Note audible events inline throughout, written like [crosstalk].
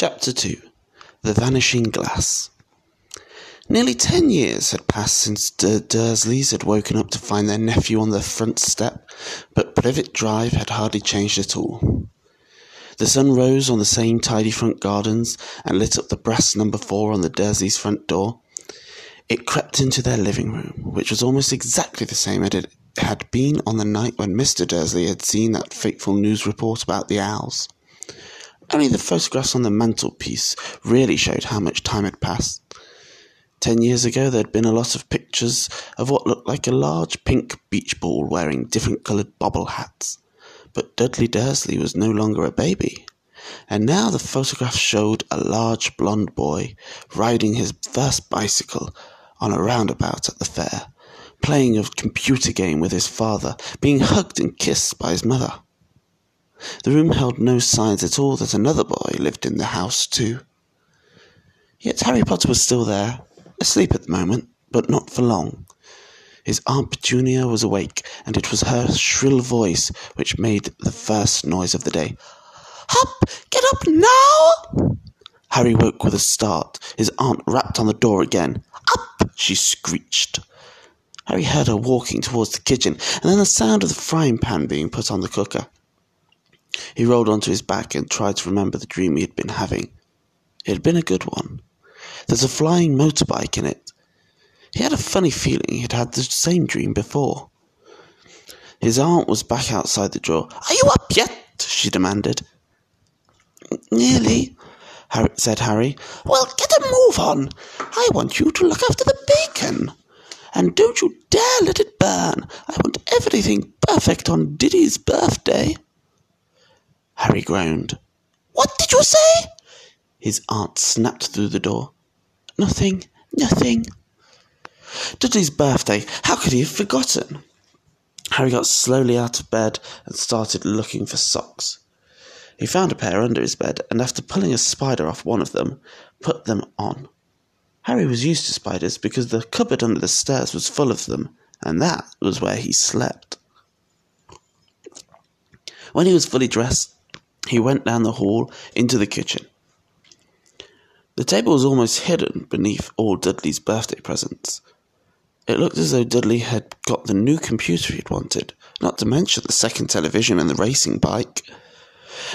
Chapter 2 The Vanishing Glass. Nearly ten years had passed since the Dursleys had woken up to find their nephew on their front step, but Privet Drive had hardly changed at all. The sun rose on the same tidy front gardens and lit up the brass number four on the Dursleys' front door. It crept into their living room, which was almost exactly the same as it had been on the night when Mr. Dursley had seen that fateful news report about the owls. Only the photographs on the mantelpiece really showed how much time had passed. Ten years ago, there had been a lot of pictures of what looked like a large pink beach ball wearing different coloured bobble hats. But Dudley Dursley was no longer a baby. And now the photographs showed a large blond boy riding his first bicycle on a roundabout at the fair, playing a computer game with his father, being hugged and kissed by his mother. The room held no signs at all that another boy lived in the house, too. Yet Harry Potter was still there, asleep at the moment, but not for long. His Aunt Petunia was awake, and it was her shrill voice which made the first noise of the day. Up! Get up now! Harry woke with a start. His aunt rapped on the door again. Up! she screeched. Harry heard her walking towards the kitchen, and then the sound of the frying pan being put on the cooker. He rolled onto his back and tried to remember the dream he had been having. It had been a good one. There's a flying motorbike in it. He had a funny feeling he had had the same dream before. His aunt was back outside the door. Are you up yet? she demanded. Nearly, Harry, said Harry. Well, get a move on. I want you to look after the bacon. And don't you dare let it burn. I want everything perfect on Duddy's birthday. Harry groaned. What did you say? His aunt snapped through the door. Nothing, nothing. Dudley's birthday. How could he have forgotten? Harry got slowly out of bed and started looking for socks. He found a pair under his bed and, after pulling a spider off one of them, put them on. Harry was used to spiders because the cupboard under the stairs was full of them, and that was where he slept. When he was fully dressed, he went down the hall into the kitchen. The table was almost hidden beneath all Dudley's birthday presents. It looked as though Dudley had got the new computer he'd wanted, not to mention the second television and the racing bike.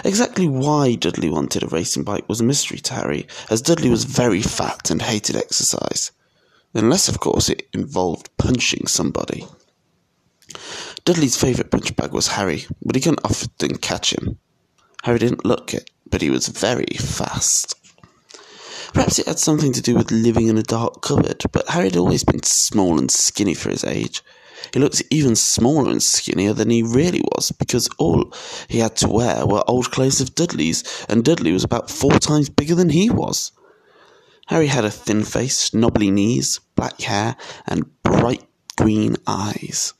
Exactly why Dudley wanted a racing bike was a mystery to Harry, as Dudley was very fat and hated exercise. Unless, of course, it involved punching somebody. Dudley's favourite punch bag was Harry, but he couldn't often catch him. Harry didn't look it, but he was very fast. Perhaps it had something to do with living in a dark cupboard, but Harry had always been small and skinny for his age. He looked even smaller and skinnier than he really was, because all he had to wear were old clothes of Dudley's, and Dudley was about four times bigger than he was. Harry had a thin face, knobbly knees, black hair, and bright green eyes.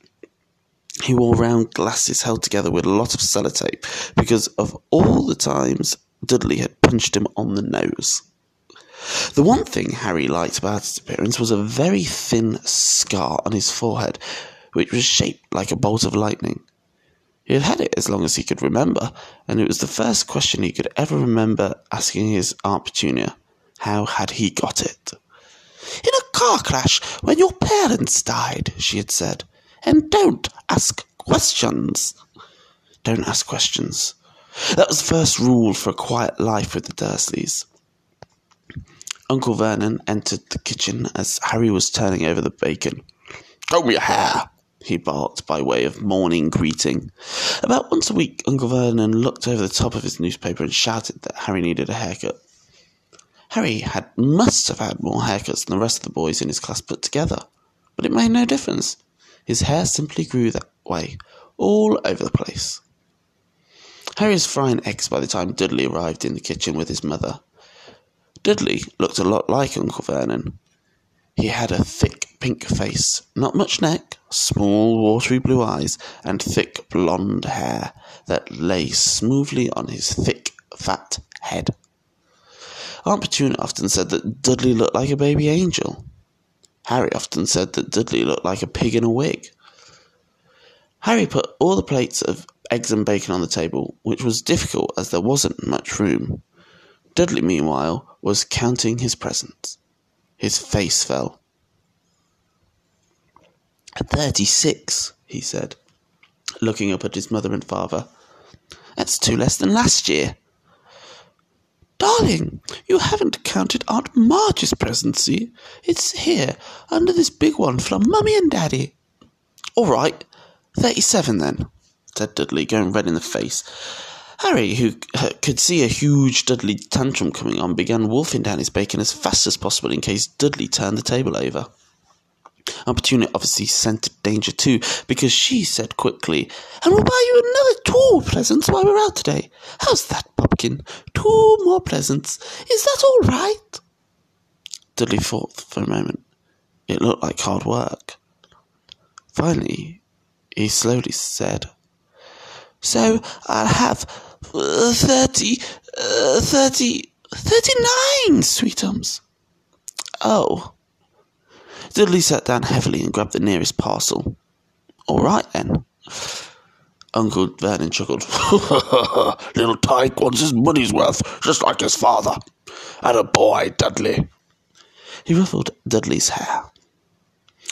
He wore round glasses held together with a lot of sellotape because of all the times Dudley had punched him on the nose. The one thing Harry liked about his appearance was a very thin scar on his forehead, which was shaped like a bolt of lightning. He had had it as long as he could remember, and it was the first question he could ever remember asking his Aunt Petunia. How had he got it? In a car crash when your parents died, she had said. And don't ask questions. Don't ask questions. That was the first rule for a quiet life with the Dursleys. Uncle Vernon entered the kitchen as Harry was turning over the bacon. Comb your hair, he barked by way of morning greeting. About once a week, Uncle Vernon looked over the top of his newspaper and shouted that Harry needed a haircut. Harry had must have had more haircuts than the rest of the boys in his class put together, but it made no difference. His hair simply grew that way, all over the place. Harry was frying eggs by the time Dudley arrived in the kitchen with his mother. Dudley looked a lot like Uncle Vernon. He had a thick pink face, not much neck, small watery blue eyes, and thick blonde hair that lay smoothly on his thick, fat head. Aunt Petunia often said that Dudley looked like a baby angel. Harry often said that Dudley looked like a pig in a wig. Harry put all the plates of eggs and bacon on the table, which was difficult as there wasn't much room. Dudley, meanwhile, was counting his presents. His face fell. Thirty-six, he said, looking up at his mother and father. That's two less than last year. Darling, you haven't counted Aunt Marge's presents, see? It's here, under this big one from Mummy and Daddy. All right, thirty-seven then, said Dudley, going red in the face. Harry, who uh, could see a huge Dudley tantrum coming on, began wolfing down his bacon as fast as possible in case Dudley turned the table over. Petunia obviously scented danger too, because she said quickly, And we'll buy you another two presents while we're out today. How's that, Pumpkin? Two more presents. Is that all right? Dudley thought for a moment. It looked like hard work. Finally, he slowly said, So I'll have uh, thirty, uh, thirty, thirty-nine sweetums. Oh, Dudley sat down heavily and grabbed the nearest parcel. All right then. Uncle Vernon chuckled. [laughs] Little Tyke wants his money's worth, just like his father. And a boy, Dudley. He ruffled Dudley's hair.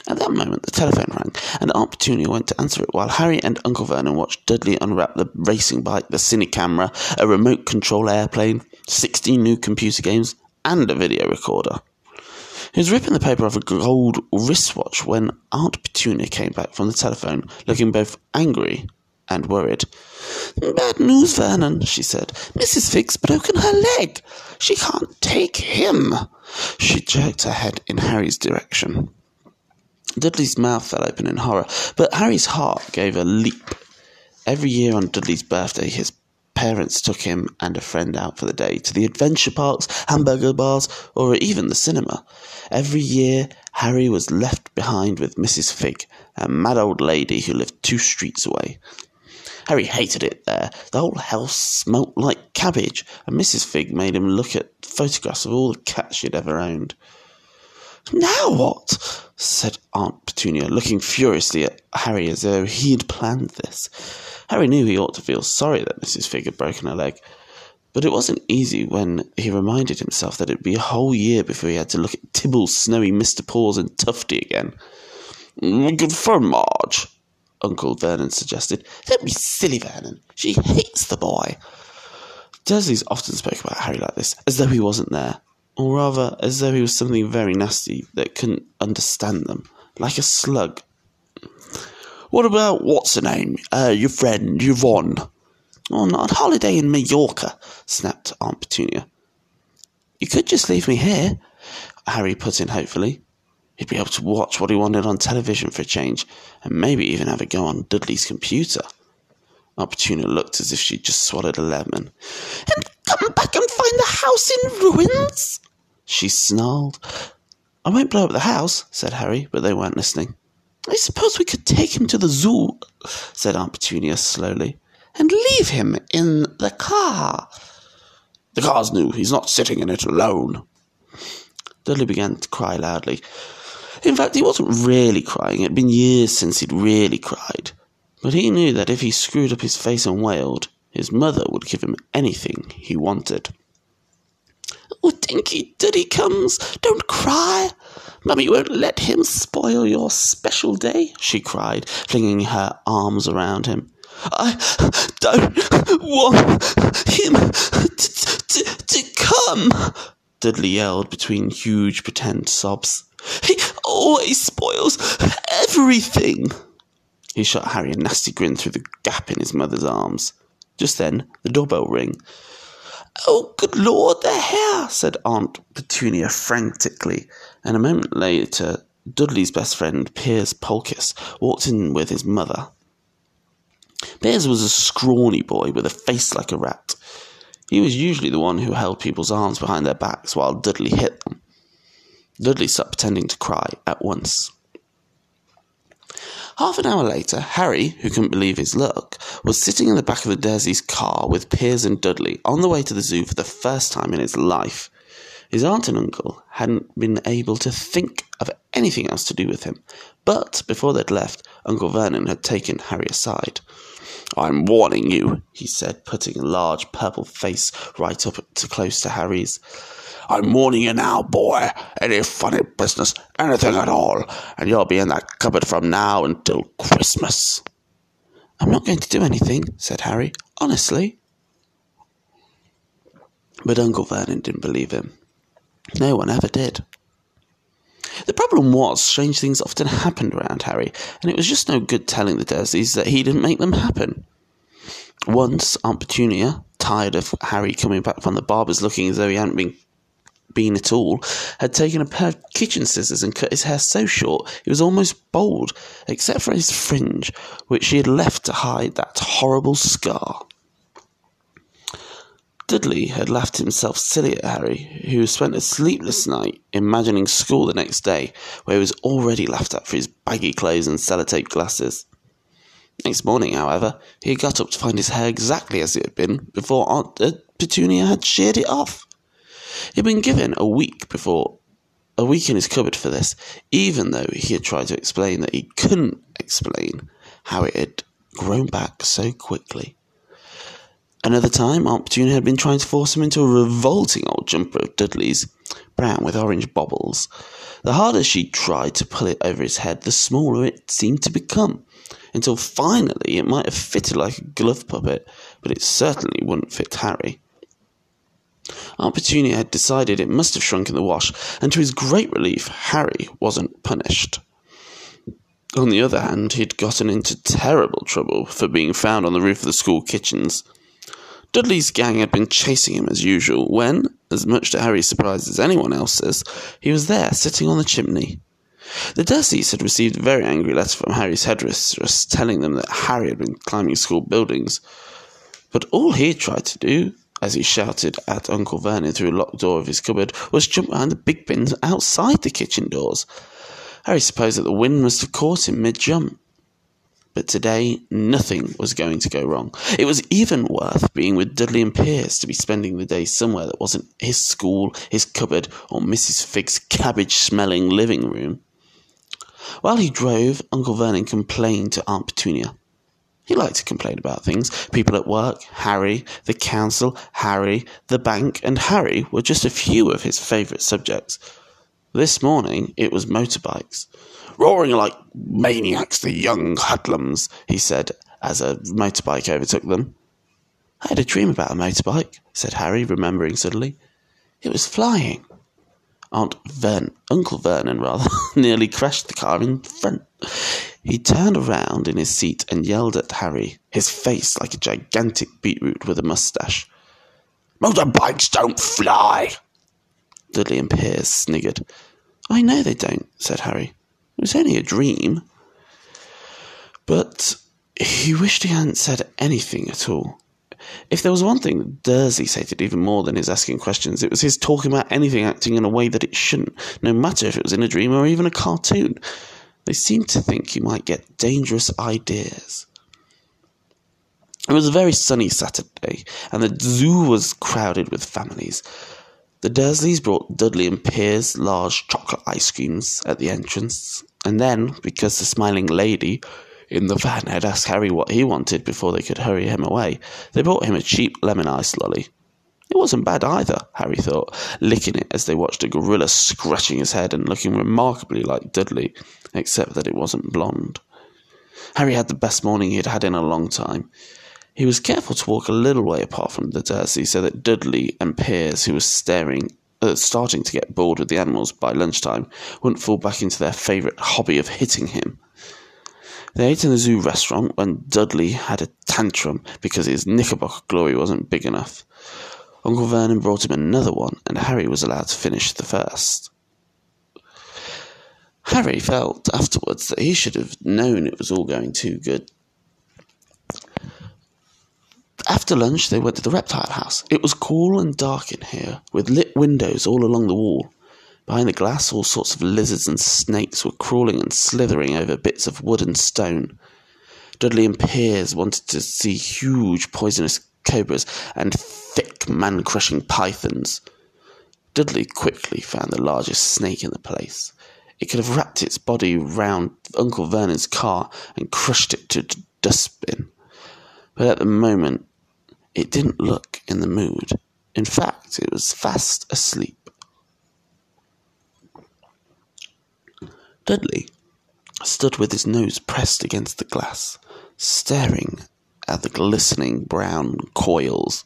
At that moment, the telephone rang, and Aunt Petunia went to answer it while Harry and Uncle Vernon watched Dudley unwrap the racing bike, the cine camera, a remote control airplane, 16 new computer games, and a video recorder. He was ripping the paper off a gold wristwatch when Aunt Petunia came back from the telephone, looking both angry and worried. Bad news, Vernon, she said. Mrs. Fig's broken her leg. She can't take him. She jerked her head in Harry's direction. Dudley's mouth fell open in horror, but Harry's heart gave a leap. Every year on Dudley's birthday, his parents took him and a friend out for the day to the adventure parks, hamburger bars, or even the cinema. Every year, Harry was left behind with Mrs. Fig, a mad old lady who lived two streets away. Harry hated it there. The whole house smelt like cabbage, and Mrs. Fig made him look at photographs of all the cats she'd ever owned. Now what? said Aunt Petunia, looking furiously at Harry as though he'd planned this. Harry knew he ought to feel sorry that Mrs. Fig had broken her leg, but it wasn't easy when he reminded himself that it'd be a whole year before he had to look at Tibbles, Snowy, Mr. Paws, and Tufty again. Mm, good for Marge, Uncle Vernon suggested. Don't be silly, Vernon. She hates the boy. Dursleys often spoke about Harry like this, as though he wasn't there, or rather, as though he was something very nasty that couldn't understand them, like a slug what about what's her name? Uh, your friend Yvonne. Oh, not on holiday in Mallorca, snapped Aunt Petunia. You could just leave me here, Harry put in hopefully. He'd be able to watch what he wanted on television for a change, and maybe even have a go on Dudley's computer. Aunt Petunia looked as if she'd just swallowed a lemon. And come back and find the house in ruins? She snarled. I won't blow up the house, said Harry, but they weren't listening. I suppose we could take him to the zoo, said Aunt Petunia slowly, and leave him in the car. The car's new. He's not sitting in it alone. Dudley began to cry loudly. In fact, he wasn't really crying. It had been years since he'd really cried. But he knew that if he screwed up his face and wailed, his mother would give him anything he wanted. Oh, Dinky Duddydums. Don't cry. Mummy won't let him spoil your special day, she cried, flinging her arms around him. I don't want him to, to, to come, Dudley yelled between huge pretend sobs. He always spoils everything. He shot Harry a nasty grin through the gap in his mother's arms. Just then, the doorbell rang. Oh, good Lord, they're here, said Aunt Petunia frantically, and a moment later, Dudley's best friend, Piers Polkiss, walked in with his mother. Piers was a scrawny boy with a face like a rat. He was usually the one who held people's arms behind their backs while Dudley hit them. Dudley stopped pretending to cry at once. Half an hour later, Harry, who couldn't believe his luck, was sitting in the back of the Dursleys' car with Piers and Dudley on the way to the zoo for the first time in his life. His aunt and uncle hadn't been able to think of anything else to do with him, but before they'd left, Uncle Vernon had taken Harry aside. I'm warning you, he said, putting a large purple face right up to close to Harry's. I'm warning you now, boy. Any funny business, anything at all, and you'll be in that cupboard from now until Christmas. I'm not going to do anything, said Harry. Honestly. But Uncle Vernon didn't believe him. No one ever did. The problem was, strange things often happened around Harry, and it was just no good telling the Dursleys that he didn't make them happen. Once, Aunt Petunia, tired of Harry coming back from the barber's looking as though he hadn't been been at all, had taken a pair of kitchen scissors and cut his hair so short it was almost bald, except for his fringe, which she had left to hide that horrible scar. Dudley had laughed himself silly at Harry, who spent a sleepless night imagining school the next day, where he was already laughed at for his baggy clothes and sellotape glasses. Next morning, however, he got up to find his hair exactly as it had been before Aunt Petunia had sheared it off. He had been given a week before a week in his cupboard for this, even though he had tried to explain that he couldn't explain how it had grown back so quickly. Another time, Aunt Petunia had been trying to force him into a revolting old jumper of Dudley's, brown with orange bobbles. The harder she tried to pull it over his head, the smaller it seemed to become, until finally it might have fitted like a glove puppet, but it certainly wouldn't fit Harry. Aunt Petunia had decided it must have shrunk in the wash, and to his great relief, Harry wasn't punished. On the other hand, he'd gotten into terrible trouble for being found on the roof of the school kitchens. Dudley's gang had been chasing him as usual when, as much to Harry's surprise as anyone else's, he was there sitting on the chimney. The Dursleys had received a very angry letter from Harry's headmistress telling them that Harry had been climbing school buildings. But all he had tried to do, as he shouted at Uncle Vernon through a locked door of his cupboard, was jump behind the big bins outside the kitchen doors. Harry supposed that the wind must have caught him mid jump. But today, nothing was going to go wrong. It was even worth being with Dudley and Piers to be spending the day somewhere that wasn't his school, his cupboard, or Mrs. Figg's cabbage smelling living room. While he drove, Uncle Vernon complained to Aunt Petunia. He liked to complain about things. People at work, Harry, the council, Harry, the bank, and Harry were just a few of his favourite subjects. This morning it was motorbikes. Roaring like maniacs, the young hoodlums, he said as a motorbike overtook them. I had a dream about a motorbike, said Harry, remembering suddenly. It was flying. Aunt Vern, Uncle Vernon, rather, [laughs] nearly crashed the car in front. He turned around in his seat and yelled at Harry, his face like a gigantic beetroot with a moustache. Motorbikes don't fly! Dudley and Piers sniggered. I know they don't, said Harry. It was only a dream. But he wished he hadn't said anything at all. If there was one thing that Dursley hated even more than his asking questions, it was his talking about anything acting in a way that it shouldn't, no matter if it was in a dream or even a cartoon. They seemed to think he might get dangerous ideas. It was a very sunny Saturday, and the zoo was crowded with families. The Dursleys brought Dudley and Piers large chocolate ice creams at the entrance, and then, because the smiling lady in the van had asked Harry what he wanted before they could hurry him away, they brought him a cheap lemon ice lolly. It wasn't bad either, Harry thought, licking it as they watched a gorilla scratching his head and looking remarkably like Dudley, except that it wasn't blonde. Harry had the best morning he had had in a long time. He was careful to walk a little way apart from the Dursleys so that Dudley and Piers, who was staring uh, starting to get bored with the animals by lunchtime, wouldn't fall back into their favourite hobby of hitting him. They ate in the zoo restaurant when Dudley had a tantrum because his knickerbocker glory wasn't big enough. Uncle Vernon brought him another one, and Harry was allowed to finish the first. Harry felt afterwards that he should have known it was all going too good. After lunch, they went to the reptile house. It was cool and dark in here, with lit windows all along the wall. Behind the glass, all sorts of lizards and snakes were crawling and slithering over bits of wood and stone. Dudley and Piers wanted to see huge poisonous cobras and thick man crushing pythons. Dudley quickly found the largest snake in the place. It could have wrapped its body round Uncle Vernon's car and crushed it to dustbin. but at the moment it didn't look in the mood. In fact, it was fast asleep. Dudley stood with his nose pressed against the glass, staring at the glistening brown coils.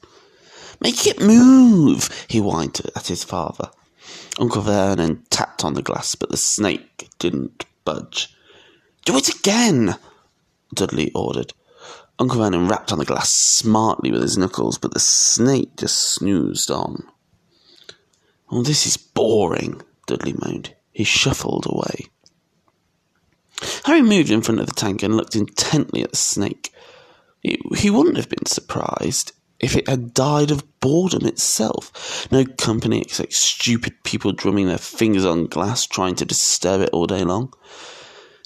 Make it move, he whined at his father. Uncle Vernon tapped on the glass, but the snake didn't budge. Do it again, Dudley ordered. Uncle Vernon rapped on the glass smartly with his knuckles, but the snake just snoozed on. Oh, this is boring, Dudley moaned. He shuffled away. Harry moved in front of the tank and looked intently at the snake. He wouldn't have been surprised if it had died of boredom itself. No company except stupid people drumming their fingers on glass trying to disturb it all day long.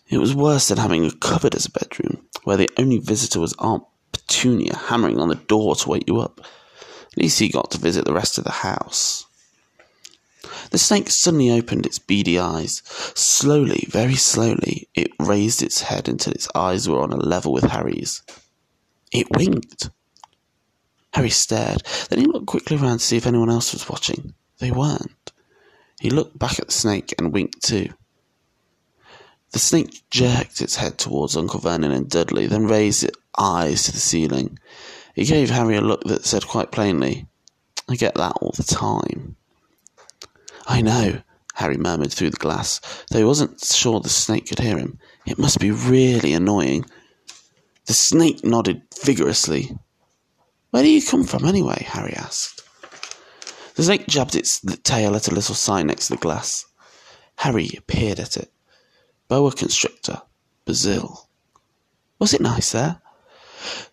It was worse than having a cupboard as a bedroom, where the only visitor was Aunt Petunia hammering on the door to wake you up. At least he got to visit the rest of the house. The snake suddenly opened its beady eyes. Slowly, very slowly, it raised its head until its eyes were on a level with Harry's. It winked. Harry stared. Then he looked quickly around to see if anyone else was watching. They weren't. He looked back at the snake and winked too. The snake jerked its head towards Uncle Vernon and Dudley, then raised its eyes to the ceiling. It gave Harry a look that said quite plainly, I get that all the time. I know, Harry murmured through the glass, though he wasn't sure the snake could hear him. It must be really annoying. The snake nodded vigorously. Where do you come from, anyway? Harry asked. The snake jabbed its tail at a little sign next to the glass. Harry peered at it. Boa constrictor, Brazil. Was it nice there?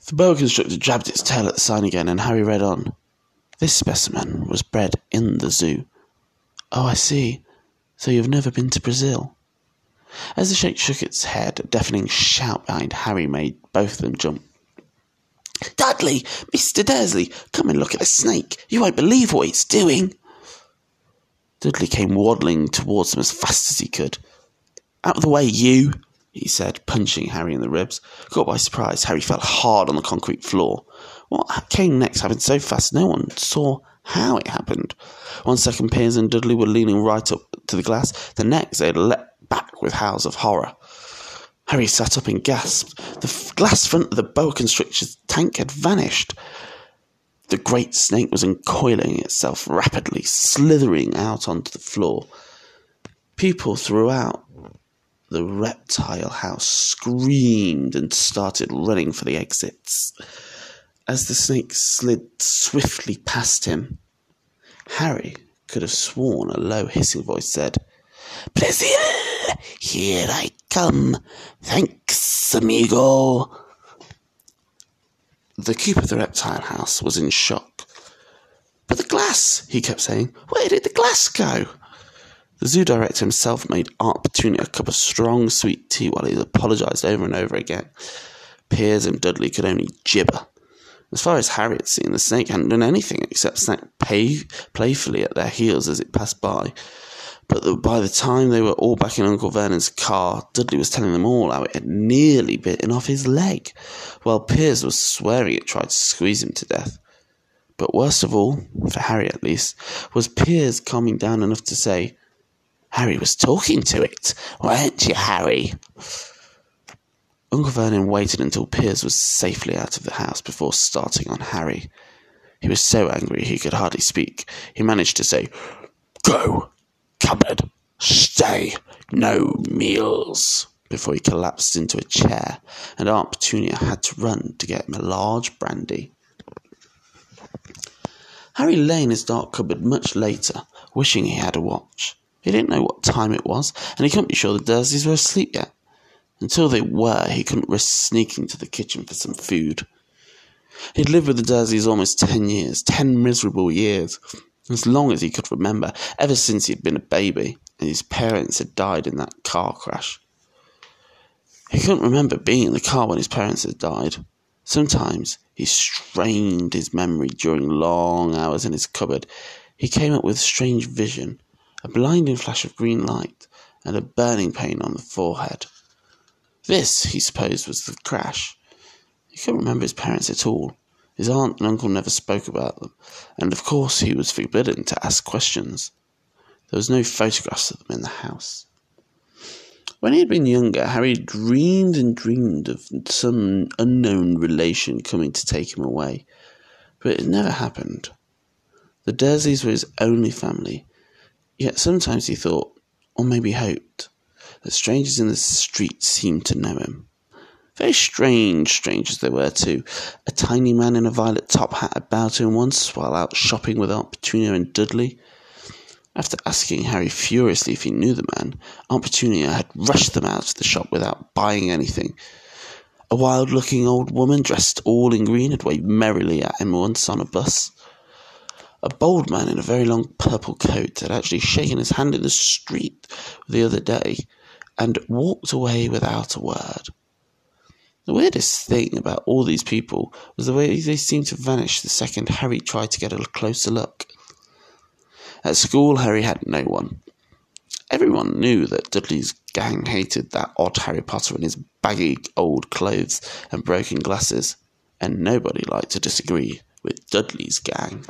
The boa constrictor jabbed its tail at the sign again, and Harry read on. This specimen was bred in the zoo. Oh, I see. So you've never been to Brazil? As the snake shook its head, a deafening shout behind Harry made both of them jump. Dudley, Mr. Dursley, come and look at the snake. You won't believe what it's doing. Dudley came waddling towards them as fast as he could. Out of the way, you, he said, punching Harry in the ribs. Caught by surprise, Harry fell hard on the concrete floor. What came next happened so fast no one saw how it happened. One second, Piers and Dudley were leaning right up to the glass. The next, they leapt back with howls of horror. Harry sat up and gasped. The glass front of the boa constrictor's tank had vanished. The great snake was uncoiling itself rapidly, slithering out onto the floor. People throughout the reptile house screamed and started running for the exits. As the snake slid swiftly past him, Harry could have sworn a low hissing voice said, Brazil, here I come. Thanks, amigo. The keeper of the reptile house was in shock. But the glass, he kept saying. Where did the glass go? The zoo director himself made Aunt Petunia a cup of strong, sweet tea while he apologised over and over again. Piers and Dudley could only gibber. As far as Harry had seen, the snake hadn't done anything except snap pay- playfully at their heels as it passed by. But the, by the time they were all back in Uncle Vernon's car, Dudley was telling them all how it had nearly bitten off his leg, while Piers was swearing it tried to squeeze him to death. But worst of all, for Harry at least, was Piers calming down enough to say, Harry was talking to it, weren't you, Harry? Uncle Vernon waited until Piers was safely out of the house before starting on Harry. He was so angry he could hardly speak. He managed to say, Go! Cupboard! Stay! No meals! before he collapsed into a chair, and Aunt Petunia had to run to get him a large brandy. Harry lay in his dark cupboard much later, wishing he had a watch. He didn't know what time it was, and he couldn't be sure the Dursleys were asleep yet. Until they were, he couldn't risk sneaking to the kitchen for some food. He'd lived with the Dursleys almost ten years, ten miserable years, as long as he could remember, ever since he'd been a baby and his parents had died in that car crash. He couldn't remember being in the car when his parents had died. Sometimes he strained his memory during long hours in his cupboard. He came up with a strange vision, a blinding flash of green light, and a burning pain on the forehead. This, he supposed, was the crash. He couldn't remember his parents at all. His aunt and uncle never spoke about them, and of course he was forbidden to ask questions. There was no photographs of them in the house. When he had been younger, Harry dreamed and dreamed of some unknown relation coming to take him away, but it never happened. The Dursleys were his only family, yet sometimes he thought, or maybe hoped, that strangers in the street seemed to know him. Very strange strangers they were, too. A tiny man in a violet top hat had bowed to him once while out shopping with Aunt Petunia and Dudley. After asking Harry furiously if he knew the man, Aunt Petunia had rushed them out of the shop without buying anything. A wild looking old woman dressed all in green had waved merrily at him once on a bus. A bold man in a very long purple coat had actually shaken his hand in the street the other day and walked away without a word. The weirdest thing about all these people was the way they seemed to vanish the second Harry tried to get a closer look. At school, Harry had no one. Everyone knew that Dudley's gang hated that odd Harry Potter in his baggy old clothes and broken glasses, and nobody liked to disagree with Dudley's gang.